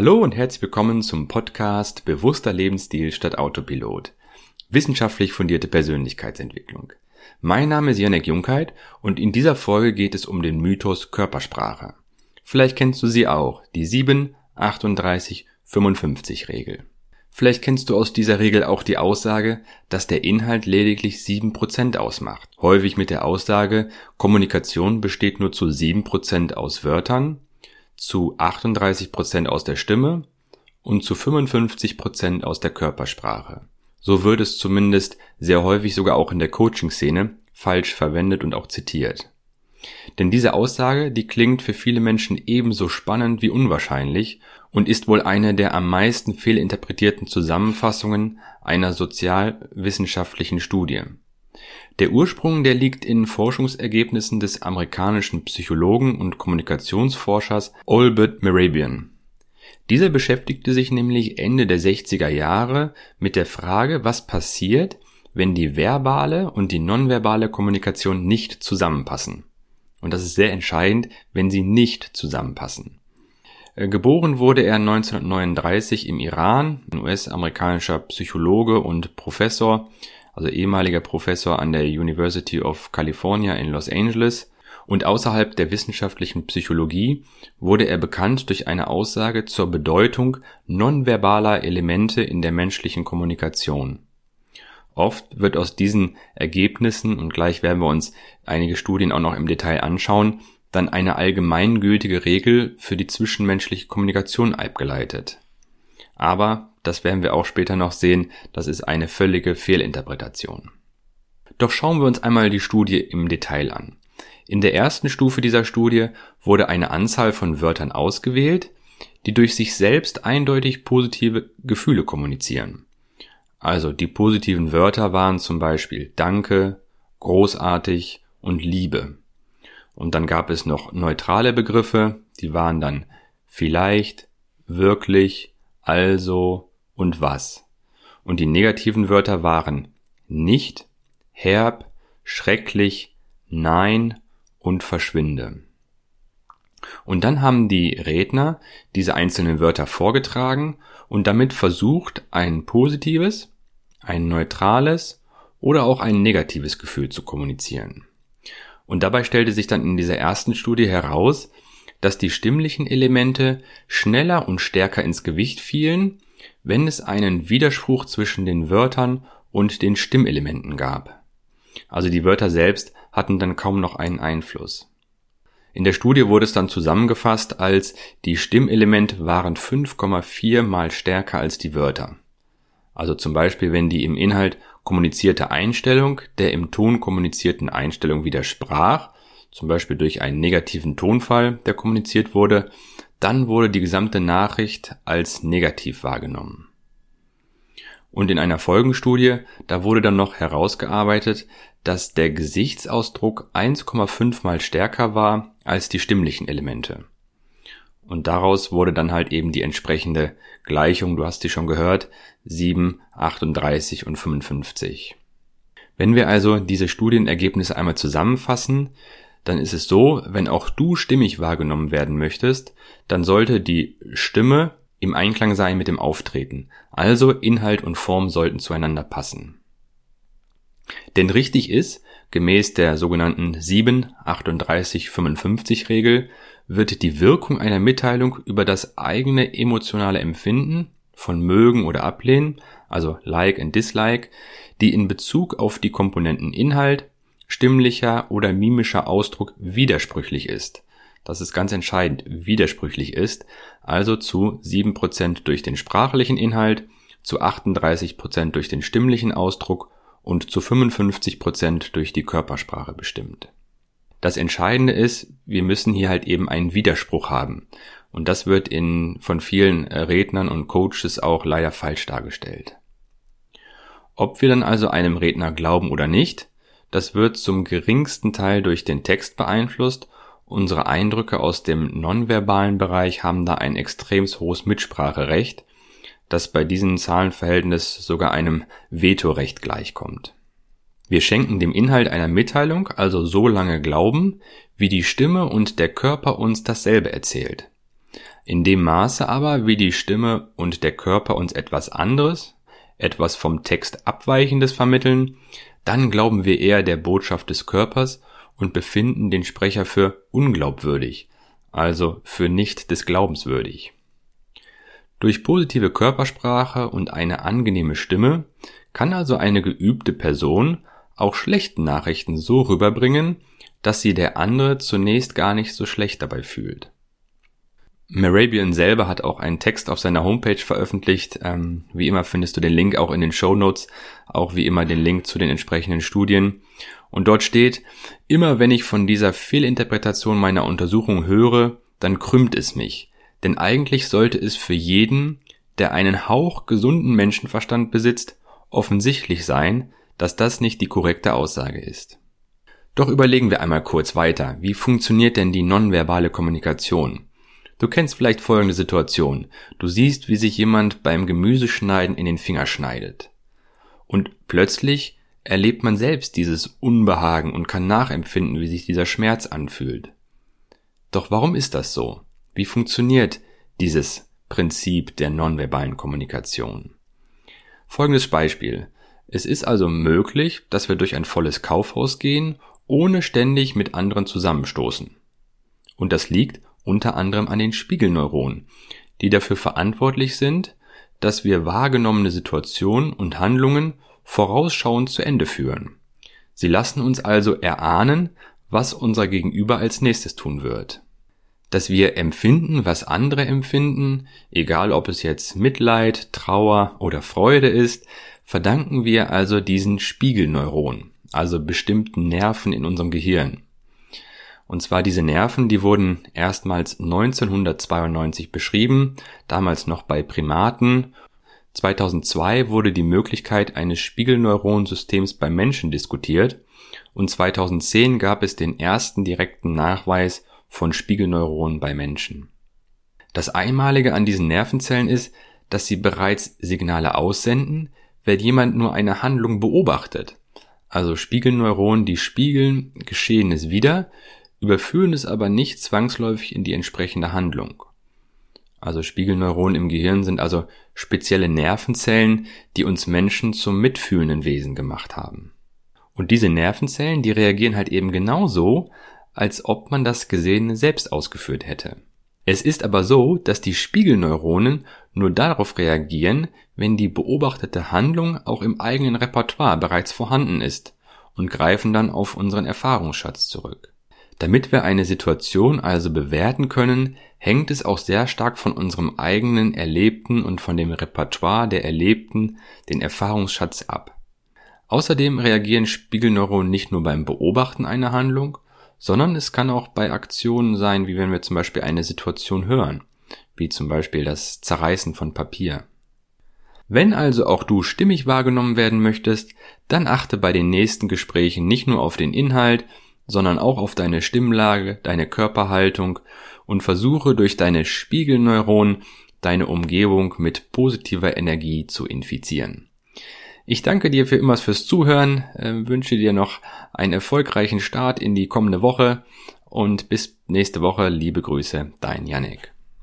Hallo und herzlich willkommen zum Podcast Bewusster Lebensstil statt Autopilot. Wissenschaftlich fundierte Persönlichkeitsentwicklung. Mein Name ist Janek Junkheit und in dieser Folge geht es um den Mythos Körpersprache. Vielleicht kennst du sie auch, die 7, 38, 55 Regel. Vielleicht kennst du aus dieser Regel auch die Aussage, dass der Inhalt lediglich 7% ausmacht. Häufig mit der Aussage, Kommunikation besteht nur zu 7% aus Wörtern zu 38% aus der Stimme und zu 55% aus der Körpersprache. So wird es zumindest sehr häufig sogar auch in der Coaching-Szene falsch verwendet und auch zitiert. Denn diese Aussage, die klingt für viele Menschen ebenso spannend wie unwahrscheinlich und ist wohl eine der am meisten fehlinterpretierten Zusammenfassungen einer sozialwissenschaftlichen Studie. Der Ursprung, der liegt in Forschungsergebnissen des amerikanischen Psychologen und Kommunikationsforschers Albert Mehrabian. Dieser beschäftigte sich nämlich Ende der 60er Jahre mit der Frage, was passiert, wenn die verbale und die nonverbale Kommunikation nicht zusammenpassen. Und das ist sehr entscheidend, wenn sie nicht zusammenpassen. Äh, geboren wurde er 1939 im Iran, ein US-amerikanischer Psychologe und Professor, also ehemaliger Professor an der University of California in Los Angeles, und außerhalb der wissenschaftlichen Psychologie wurde er bekannt durch eine Aussage zur Bedeutung nonverbaler Elemente in der menschlichen Kommunikation. Oft wird aus diesen Ergebnissen, und gleich werden wir uns einige Studien auch noch im Detail anschauen, dann eine allgemeingültige Regel für die zwischenmenschliche Kommunikation abgeleitet. Aber das werden wir auch später noch sehen, das ist eine völlige Fehlinterpretation. Doch schauen wir uns einmal die Studie im Detail an. In der ersten Stufe dieser Studie wurde eine Anzahl von Wörtern ausgewählt, die durch sich selbst eindeutig positive Gefühle kommunizieren. Also die positiven Wörter waren zum Beispiel Danke, großartig und Liebe. Und dann gab es noch neutrale Begriffe, die waren dann vielleicht, wirklich, also, und was. Und die negativen Wörter waren nicht, herb, schrecklich, nein und verschwinde. Und dann haben die Redner diese einzelnen Wörter vorgetragen und damit versucht, ein positives, ein neutrales oder auch ein negatives Gefühl zu kommunizieren. Und dabei stellte sich dann in dieser ersten Studie heraus, dass die stimmlichen Elemente schneller und stärker ins Gewicht fielen wenn es einen Widerspruch zwischen den Wörtern und den Stimmelementen gab. Also die Wörter selbst hatten dann kaum noch einen Einfluss. In der Studie wurde es dann zusammengefasst als die Stimmelemente waren 5,4 mal stärker als die Wörter. Also zum Beispiel, wenn die im Inhalt kommunizierte Einstellung der im Ton kommunizierten Einstellung widersprach, zum Beispiel durch einen negativen Tonfall, der kommuniziert wurde, dann wurde die gesamte Nachricht als negativ wahrgenommen. Und in einer Folgenstudie, da wurde dann noch herausgearbeitet, dass der Gesichtsausdruck 1,5 mal stärker war als die stimmlichen Elemente. Und daraus wurde dann halt eben die entsprechende Gleichung, du hast die schon gehört, 7, 38 und 55. Wenn wir also diese Studienergebnisse einmal zusammenfassen, dann ist es so, wenn auch du stimmig wahrgenommen werden möchtest, dann sollte die Stimme im Einklang sein mit dem Auftreten. Also Inhalt und Form sollten zueinander passen. Denn richtig ist, gemäß der sogenannten 7, 38, 55 Regel, wird die Wirkung einer Mitteilung über das eigene emotionale Empfinden von mögen oder ablehnen, also like and dislike, die in Bezug auf die Komponenten Inhalt, stimmlicher oder mimischer Ausdruck widersprüchlich ist. Das ist ganz entscheidend, widersprüchlich ist, also zu 7% durch den sprachlichen Inhalt, zu 38% durch den stimmlichen Ausdruck und zu 55% durch die Körpersprache bestimmt. Das Entscheidende ist, wir müssen hier halt eben einen Widerspruch haben. Und das wird in, von vielen Rednern und Coaches auch leider falsch dargestellt. Ob wir dann also einem Redner glauben oder nicht, das wird zum geringsten Teil durch den Text beeinflusst. Unsere Eindrücke aus dem nonverbalen Bereich haben da ein extrem hohes Mitspracherecht, das bei diesem Zahlenverhältnis sogar einem Vetorecht gleichkommt. Wir schenken dem Inhalt einer Mitteilung also so lange Glauben, wie die Stimme und der Körper uns dasselbe erzählt. In dem Maße aber, wie die Stimme und der Körper uns etwas anderes, etwas vom Text Abweichendes vermitteln, dann glauben wir eher der Botschaft des Körpers und befinden den Sprecher für unglaubwürdig, also für nicht des Glaubens würdig. Durch positive Körpersprache und eine angenehme Stimme kann also eine geübte Person auch schlechten Nachrichten so rüberbringen, dass sie der andere zunächst gar nicht so schlecht dabei fühlt. Merabian selber hat auch einen Text auf seiner Homepage veröffentlicht. Ähm, wie immer findest du den Link auch in den Show Notes, auch wie immer den Link zu den entsprechenden Studien. Und dort steht, immer wenn ich von dieser Fehlinterpretation meiner Untersuchung höre, dann krümmt es mich. Denn eigentlich sollte es für jeden, der einen Hauch gesunden Menschenverstand besitzt, offensichtlich sein, dass das nicht die korrekte Aussage ist. Doch überlegen wir einmal kurz weiter. Wie funktioniert denn die nonverbale Kommunikation? Du kennst vielleicht folgende Situation. Du siehst, wie sich jemand beim Gemüseschneiden in den Finger schneidet. Und plötzlich erlebt man selbst dieses Unbehagen und kann nachempfinden, wie sich dieser Schmerz anfühlt. Doch warum ist das so? Wie funktioniert dieses Prinzip der nonverbalen Kommunikation? Folgendes Beispiel. Es ist also möglich, dass wir durch ein volles Kaufhaus gehen, ohne ständig mit anderen zusammenstoßen. Und das liegt unter anderem an den Spiegelneuronen, die dafür verantwortlich sind, dass wir wahrgenommene Situationen und Handlungen vorausschauend zu Ende führen. Sie lassen uns also erahnen, was unser Gegenüber als nächstes tun wird. Dass wir empfinden, was andere empfinden, egal ob es jetzt Mitleid, Trauer oder Freude ist, verdanken wir also diesen Spiegelneuronen, also bestimmten Nerven in unserem Gehirn. Und zwar diese Nerven, die wurden erstmals 1992 beschrieben, damals noch bei Primaten. 2002 wurde die Möglichkeit eines Spiegelneuronensystems beim Menschen diskutiert und 2010 gab es den ersten direkten Nachweis von Spiegelneuronen bei Menschen. Das Einmalige an diesen Nervenzellen ist, dass sie bereits Signale aussenden, wenn jemand nur eine Handlung beobachtet. Also Spiegelneuronen, die spiegeln Geschehenes wieder, überführen es aber nicht zwangsläufig in die entsprechende Handlung. Also Spiegelneuronen im Gehirn sind also spezielle Nervenzellen, die uns Menschen zum mitfühlenden Wesen gemacht haben. Und diese Nervenzellen, die reagieren halt eben genauso, als ob man das Gesehene selbst ausgeführt hätte. Es ist aber so, dass die Spiegelneuronen nur darauf reagieren, wenn die beobachtete Handlung auch im eigenen Repertoire bereits vorhanden ist und greifen dann auf unseren Erfahrungsschatz zurück. Damit wir eine Situation also bewerten können, hängt es auch sehr stark von unserem eigenen Erlebten und von dem Repertoire der Erlebten, den Erfahrungsschatz ab. Außerdem reagieren Spiegelneuronen nicht nur beim Beobachten einer Handlung, sondern es kann auch bei Aktionen sein, wie wenn wir zum Beispiel eine Situation hören, wie zum Beispiel das Zerreißen von Papier. Wenn also auch du stimmig wahrgenommen werden möchtest, dann achte bei den nächsten Gesprächen nicht nur auf den Inhalt, sondern auch auf deine Stimmlage, deine Körperhaltung und versuche durch deine Spiegelneuronen deine Umgebung mit positiver Energie zu infizieren. Ich danke dir für immer fürs Zuhören, äh, wünsche dir noch einen erfolgreichen Start in die kommende Woche und bis nächste Woche. Liebe Grüße, dein Yannick.